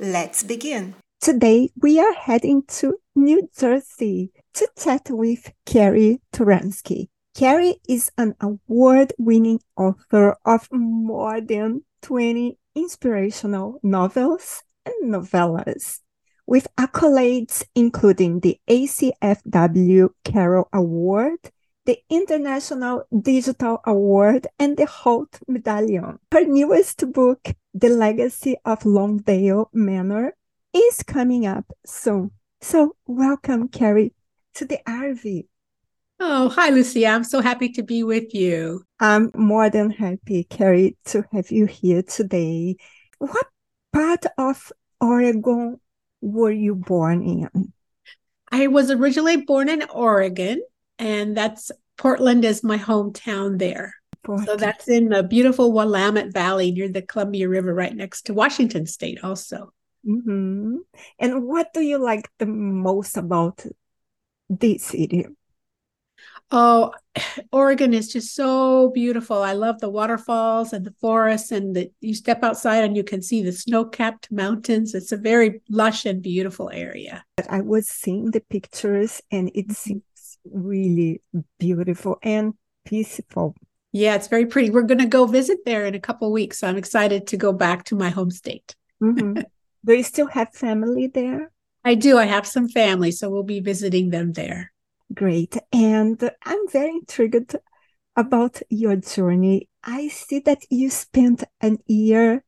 Let's begin. Today, we are heading to New Jersey to chat with Carrie Turansky. Carrie is an award winning author of more than 20 inspirational novels and novellas, with accolades including the ACFW Carol Award, the International Digital Award, and the Holt Medallion. Her newest book, The Legacy of Longdale Manor, is coming up soon. So, welcome, Carrie, to the RV. Oh, hi, Lucy. I'm so happy to be with you. I'm more than happy, Carrie, to have you here today. What part of Oregon were you born in? I was originally born in Oregon, and that's Portland is my hometown there. So that's in the beautiful Willamette Valley near the Columbia River, right next to Washington State, also. Mm-hmm. And what do you like the most about this city? Oh, Oregon is just so beautiful. I love the waterfalls and the forests, and the, you step outside and you can see the snow capped mountains. It's a very lush and beautiful area. I was seeing the pictures, and it mm-hmm. seems really beautiful and peaceful. Yeah, it's very pretty. We're going to go visit there in a couple weeks. So I'm excited to go back to my home state. Mm-hmm. do you still have family there? I do. I have some family, so we'll be visiting them there. Great. And I'm very intrigued about your journey. I see that you spent an year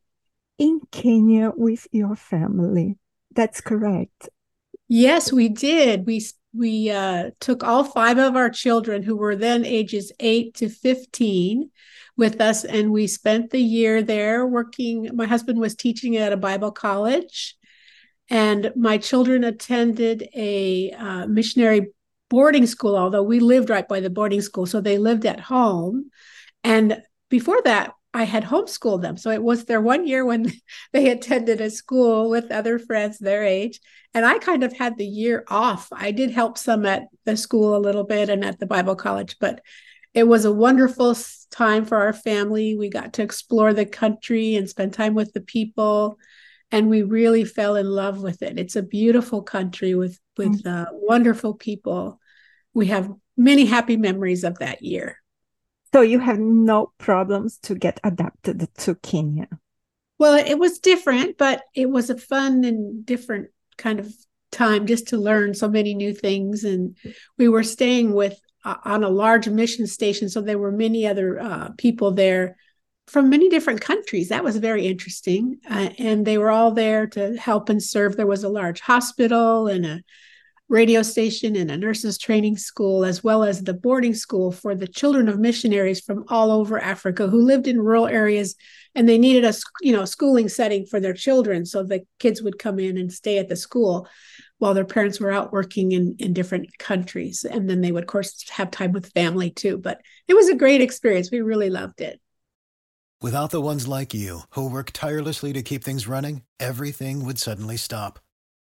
in Kenya with your family. That's correct. Yes, we did. We we uh, took all five of our children who were then ages 8 to 15 with us and we spent the year there working. My husband was teaching at a bible college and my children attended a uh, missionary boarding school although we lived right by the boarding school so they lived at home. And before that I had homeschooled them. So it was their one year when they attended a school with other friends their age. And I kind of had the year off. I did help some at the school a little bit and at the Bible college, but it was a wonderful time for our family. We got to explore the country and spend time with the people. And we really fell in love with it. It's a beautiful country with with mm. uh, wonderful people. We have many happy memories of that year. So you have no problems to get adapted to Kenya. Well, it was different, but it was a fun and different kind of time just to learn so many new things. And we were staying with uh, on a large mission station, so there were many other uh, people there from many different countries. That was very interesting, uh, and they were all there to help and serve. There was a large hospital and a radio station and a nurses training school, as well as the boarding school for the children of missionaries from all over Africa who lived in rural areas and they needed a you know schooling setting for their children so the kids would come in and stay at the school while their parents were out working in in different countries. And then they would of course have time with family too but it was a great experience. We really loved it. Without the ones like you who work tirelessly to keep things running everything would suddenly stop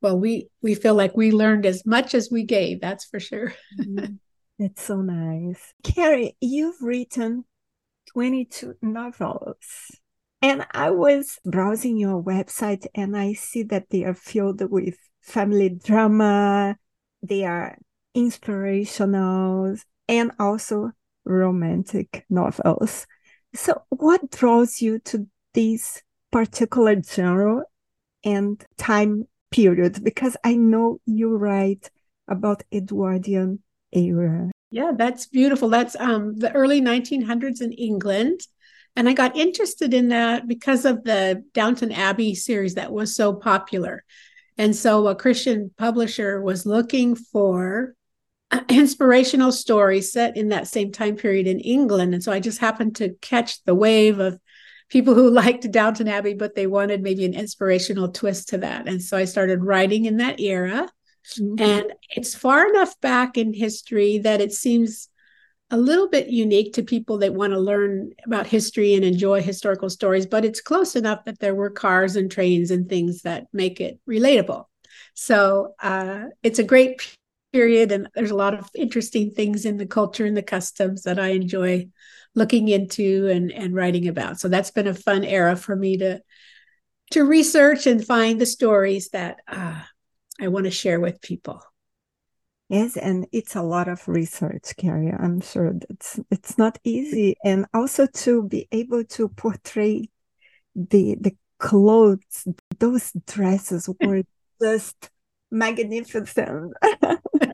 well we we feel like we learned as much as we gave that's for sure. Mm-hmm. that's so nice. Carrie you've written 22 novels and i was browsing your website and i see that they are filled with family drama they are inspirational and also romantic novels. So what draws you to this particular genre and time period because I know you write about Edwardian era. Yeah, that's beautiful. That's um, the early 1900s in England. And I got interested in that because of the Downton Abbey series that was so popular. And so a Christian publisher was looking for inspirational stories set in that same time period in England. And so I just happened to catch the wave of people who liked Downton Abbey, but they wanted maybe an inspirational twist to that. And so I started writing in that era. Mm-hmm. And it's far enough back in history that it seems a little bit unique to people that want to learn about history and enjoy historical stories, but it's close enough that there were cars and trains and things that make it relatable. So uh, it's a great period, and there's a lot of interesting things in the culture and the customs that I enjoy looking into and and writing about. So that's been a fun era for me to to research and find the stories that uh, I want to share with people. Yes, and it's a lot of research, Carrie. I'm sure it's it's not easy, and also to be able to portray the the clothes, those dresses were just magnificent.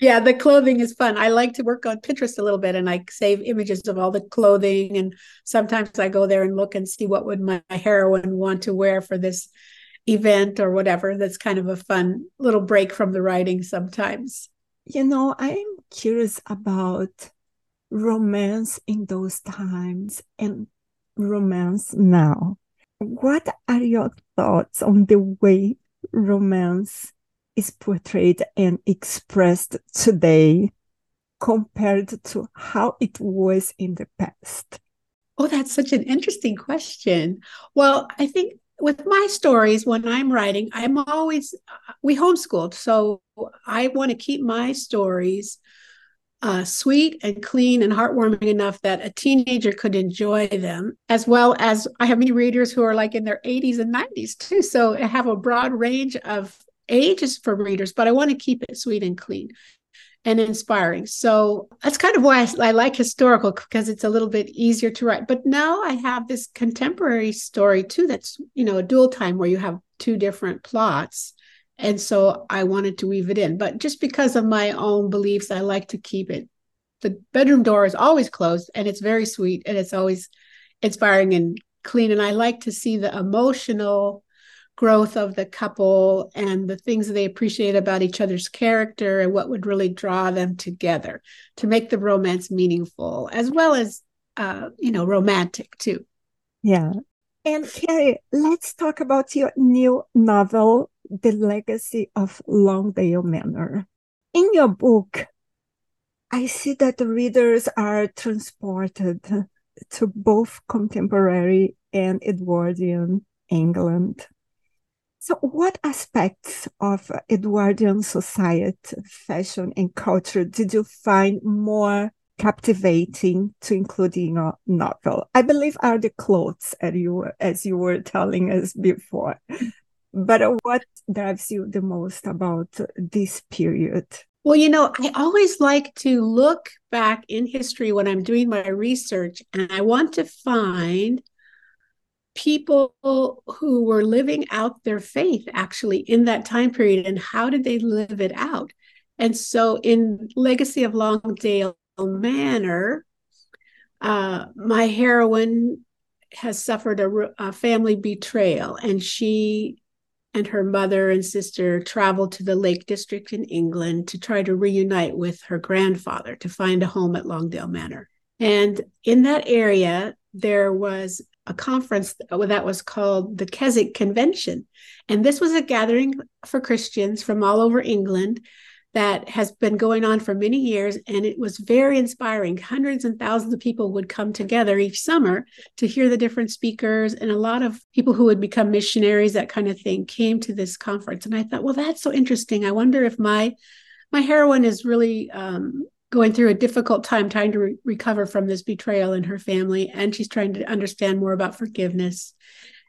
yeah, the clothing is fun. I like to work on Pinterest a little bit and I save images of all the clothing. And sometimes I go there and look and see what would my heroine want to wear for this event or whatever. That's kind of a fun little break from the writing sometimes. You know, I'm curious about romance in those times and romance now. What are your thoughts on the way romance is portrayed and expressed today compared to how it was in the past? Oh, that's such an interesting question. Well, I think with my stories, when I'm writing, I'm always, we homeschooled. So I want to keep my stories uh, sweet and clean and heartwarming enough that a teenager could enjoy them, as well as I have many readers who are like in their 80s and 90s too. So I have a broad range of ages for readers, but I want to keep it sweet and clean and inspiring. So that's kind of why I, I, like historical because it's a little bit easier to write. But now I have this contemporary story too that's, you know, a dual time where you have two different plots. And so I wanted to weave it in. But just because of my own beliefs, I like to keep it. The bedroom door is always closed and it's very sweet and it's always inspiring and clean. And I like to see the emotional growth of the couple and the things they appreciate about each other's character and what would really draw them together to make the romance meaningful as well as uh, you know romantic too. Yeah. And carrie let's talk about your new novel the legacy of longdale manor. In your book i see that the readers are transported to both contemporary and edwardian england so, what aspects of Edwardian society, fashion, and culture did you find more captivating to include in your novel? I believe are the clothes, as you as you were telling us before. But what drives you the most about this period? Well, you know, I always like to look back in history when I'm doing my research, and I want to find people who were living out their faith actually in that time period and how did they live it out? And so in legacy of longdale manor uh, my heroine has suffered a, a family betrayal and she and her mother and sister traveled to the lake district in england to try to reunite with her grandfather to find a home at longdale manor. And in that area there was a conference that was called the Keswick Convention. And this was a gathering for Christians from all over England that has been going on for many years. And it was very inspiring. Hundreds and thousands of people would come together each summer to hear the different speakers. And a lot of people who would become missionaries, that kind of thing, came to this conference. And I thought, well, that's so interesting. I wonder if my my heroine is really um, going through a difficult time trying to re- recover from this betrayal in her family and she's trying to understand more about forgiveness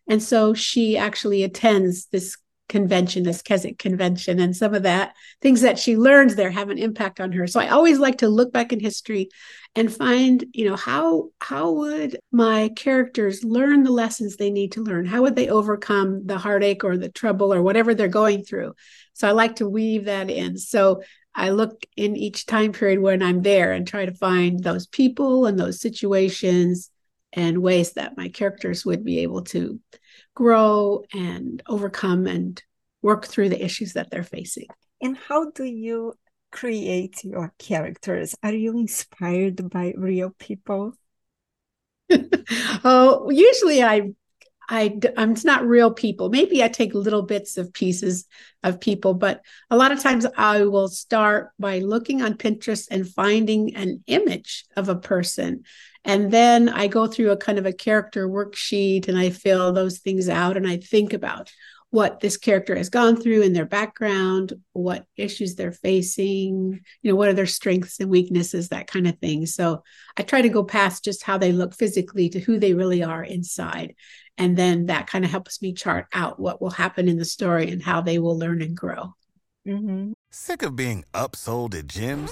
and so she actually attends this convention, this Keswick convention, and some of that things that she learns there have an impact on her. So I always like to look back in history and find, you know, how how would my characters learn the lessons they need to learn? How would they overcome the heartache or the trouble or whatever they're going through? So I like to weave that in. So I look in each time period when I'm there and try to find those people and those situations and ways that my characters would be able to grow and overcome and work through the issues that they're facing. And how do you create your characters? Are you inspired by real people? oh, usually I I I'm um, it's not real people. Maybe I take little bits of pieces of people, but a lot of times I will start by looking on Pinterest and finding an image of a person. And then I go through a kind of a character worksheet and I fill those things out and I think about what this character has gone through in their background, what issues they're facing, you know, what are their strengths and weaknesses, that kind of thing. So I try to go past just how they look physically to who they really are inside. And then that kind of helps me chart out what will happen in the story and how they will learn and grow. Mm-hmm. Sick of being upsold at gyms?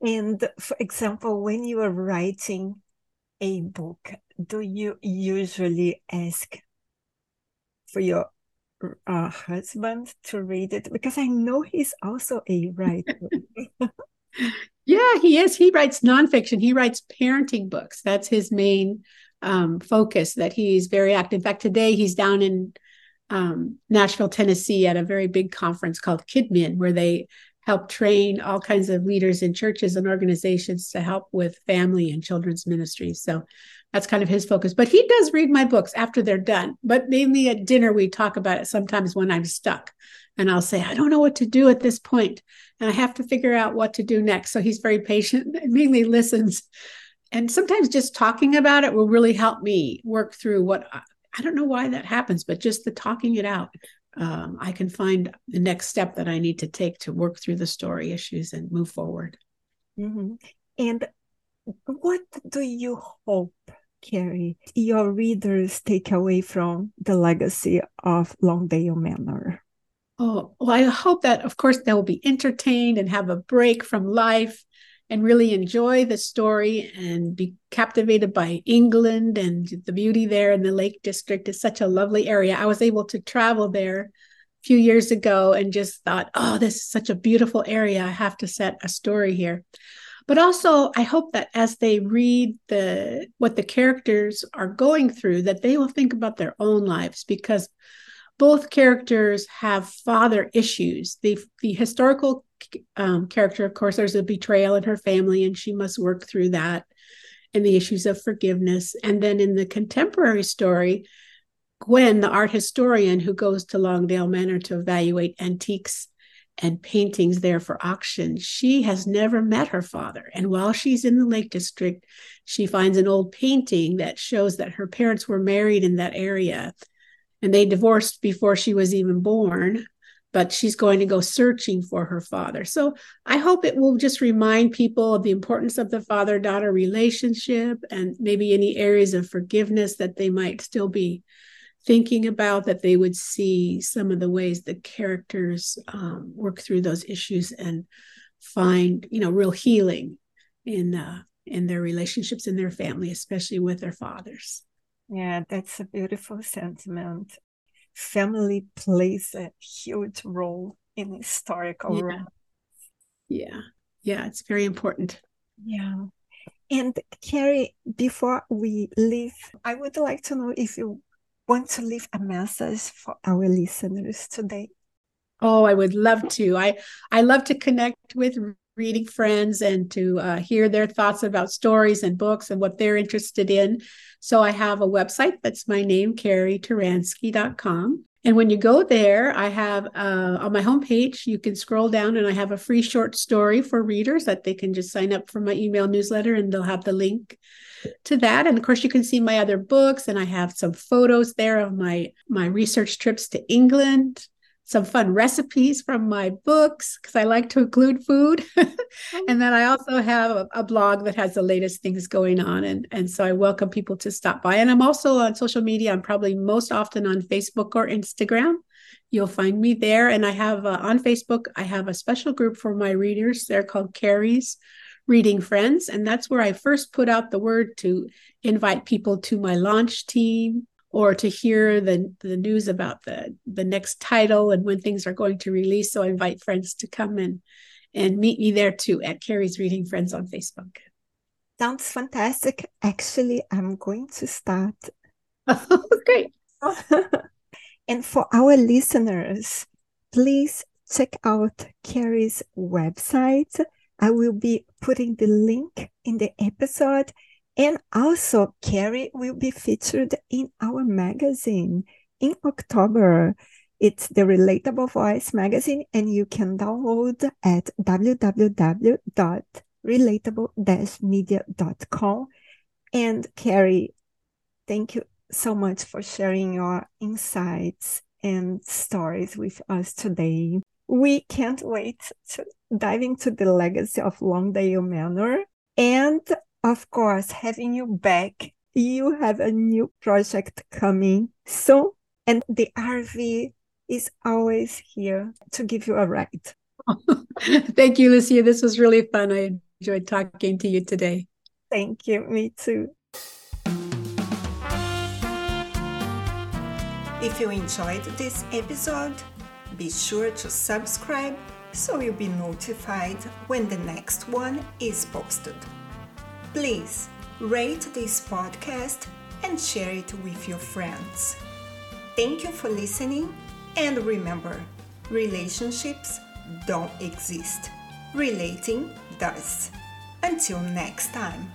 And for example, when you are writing a book, do you usually ask for your uh, husband to read it? Because I know he's also a writer. yeah, he is. He writes nonfiction. He writes parenting books. That's his main um, focus that he's very active. In fact, today he's down in um, Nashville, Tennessee at a very big conference called KidMin, where they help train all kinds of leaders in churches and organizations to help with family and children's ministries. So that's kind of his focus. But he does read my books after they're done. But mainly at dinner, we talk about it sometimes when I'm stuck. And I'll say, I don't know what to do at this point, And I have to figure out what to do next. So he's very patient and mainly listens and sometimes just talking about it will really help me work through what I don't know why that happens, but just the talking it out, um, I can find the next step that I need to take to work through the story issues and move forward. Mm-hmm. And what do you hope, Carrie, your readers take away from the legacy of Longdale Manor? Oh, well, I hope that, of course, they will be entertained and have a break from life and really enjoy the story and be captivated by England and the beauty there in the Lake District is such a lovely area. I was able to travel there a few years ago and just thought, oh, this is such a beautiful area. I have to set a story here. But also, I hope that as they read the what the characters are going through, that they will think about their own lives because both characters have father issues. The the historical um, character, of course, there's a betrayal in her family, and she must work through that and the issues of forgiveness. And then in the contemporary story, Gwen, the art historian who goes to Longdale Manor to evaluate antiques and paintings there for auction, she has never met her father. And while she's in the Lake District, she finds an old painting that shows that her parents were married in that area and they divorced before she was even born but she's going to go searching for her father. So I hope it will just remind people of the importance of the father daughter relationship and maybe any areas of forgiveness that they might still be thinking about, that they would see some of the ways the characters um, work through those issues and find, you know, real healing in uh, in their relationships in their family, especially with their fathers. Yeah, that's a beautiful sentiment family plays a huge role in historical yeah. romance. Yeah, yeah, it's very important. Yeah. And Carrie, before we leave, I would like to know if you want to leave a message for our listeners today. Oh, I would love to. I I love to connect with reading friends and to uh, hear their thoughts about stories and books and what they're interested in. So I have a website that's my name, carrieturansky.com. And when you go there, I have uh, on my homepage, you can scroll down and I have a free short story for readers that they can just sign up for my email newsletter and they'll have the link to that. And of course, you can see my other books and I have some photos there of my my research trips to England some fun recipes from my books because I like to include food. and then I also have a, a, blog that has the latest things going on. And, and so I welcome people to stop by. And I'm also on social media. I'm probably most often on Facebook or Instagram. You'll find me there. And I have uh, on Facebook, I have a special group for my readers. They're called Carrie's Reading Friends. And that's where I first put out the word to invite people to my launch team or to hear the, the news about the, the next title and when things are going to release. So I invite friends to come and, and meet me there too at Carrie's Reading Friends on Facebook. Sounds fantastic. Actually, I'm going to start. Great. and for our listeners, please check out Carrie's website. I will be putting the link in the episode and also, Carrie will be featured in our magazine in October. It's the Relatable Voice magazine, and you can download at www.relatable-media.com. And Carrie, thank you so much for sharing your insights and stories with us today. We can't wait to dive into the legacy of Longdale Manor and of course, having you back, you have a new project coming soon, and the RV is always here to give you a ride. Thank you, Lucia. This was really fun. I enjoyed talking to you today. Thank you. Me too. If you enjoyed this episode, be sure to subscribe so you'll be notified when the next one is posted. Please rate this podcast and share it with your friends. Thank you for listening, and remember relationships don't exist, relating does. Until next time.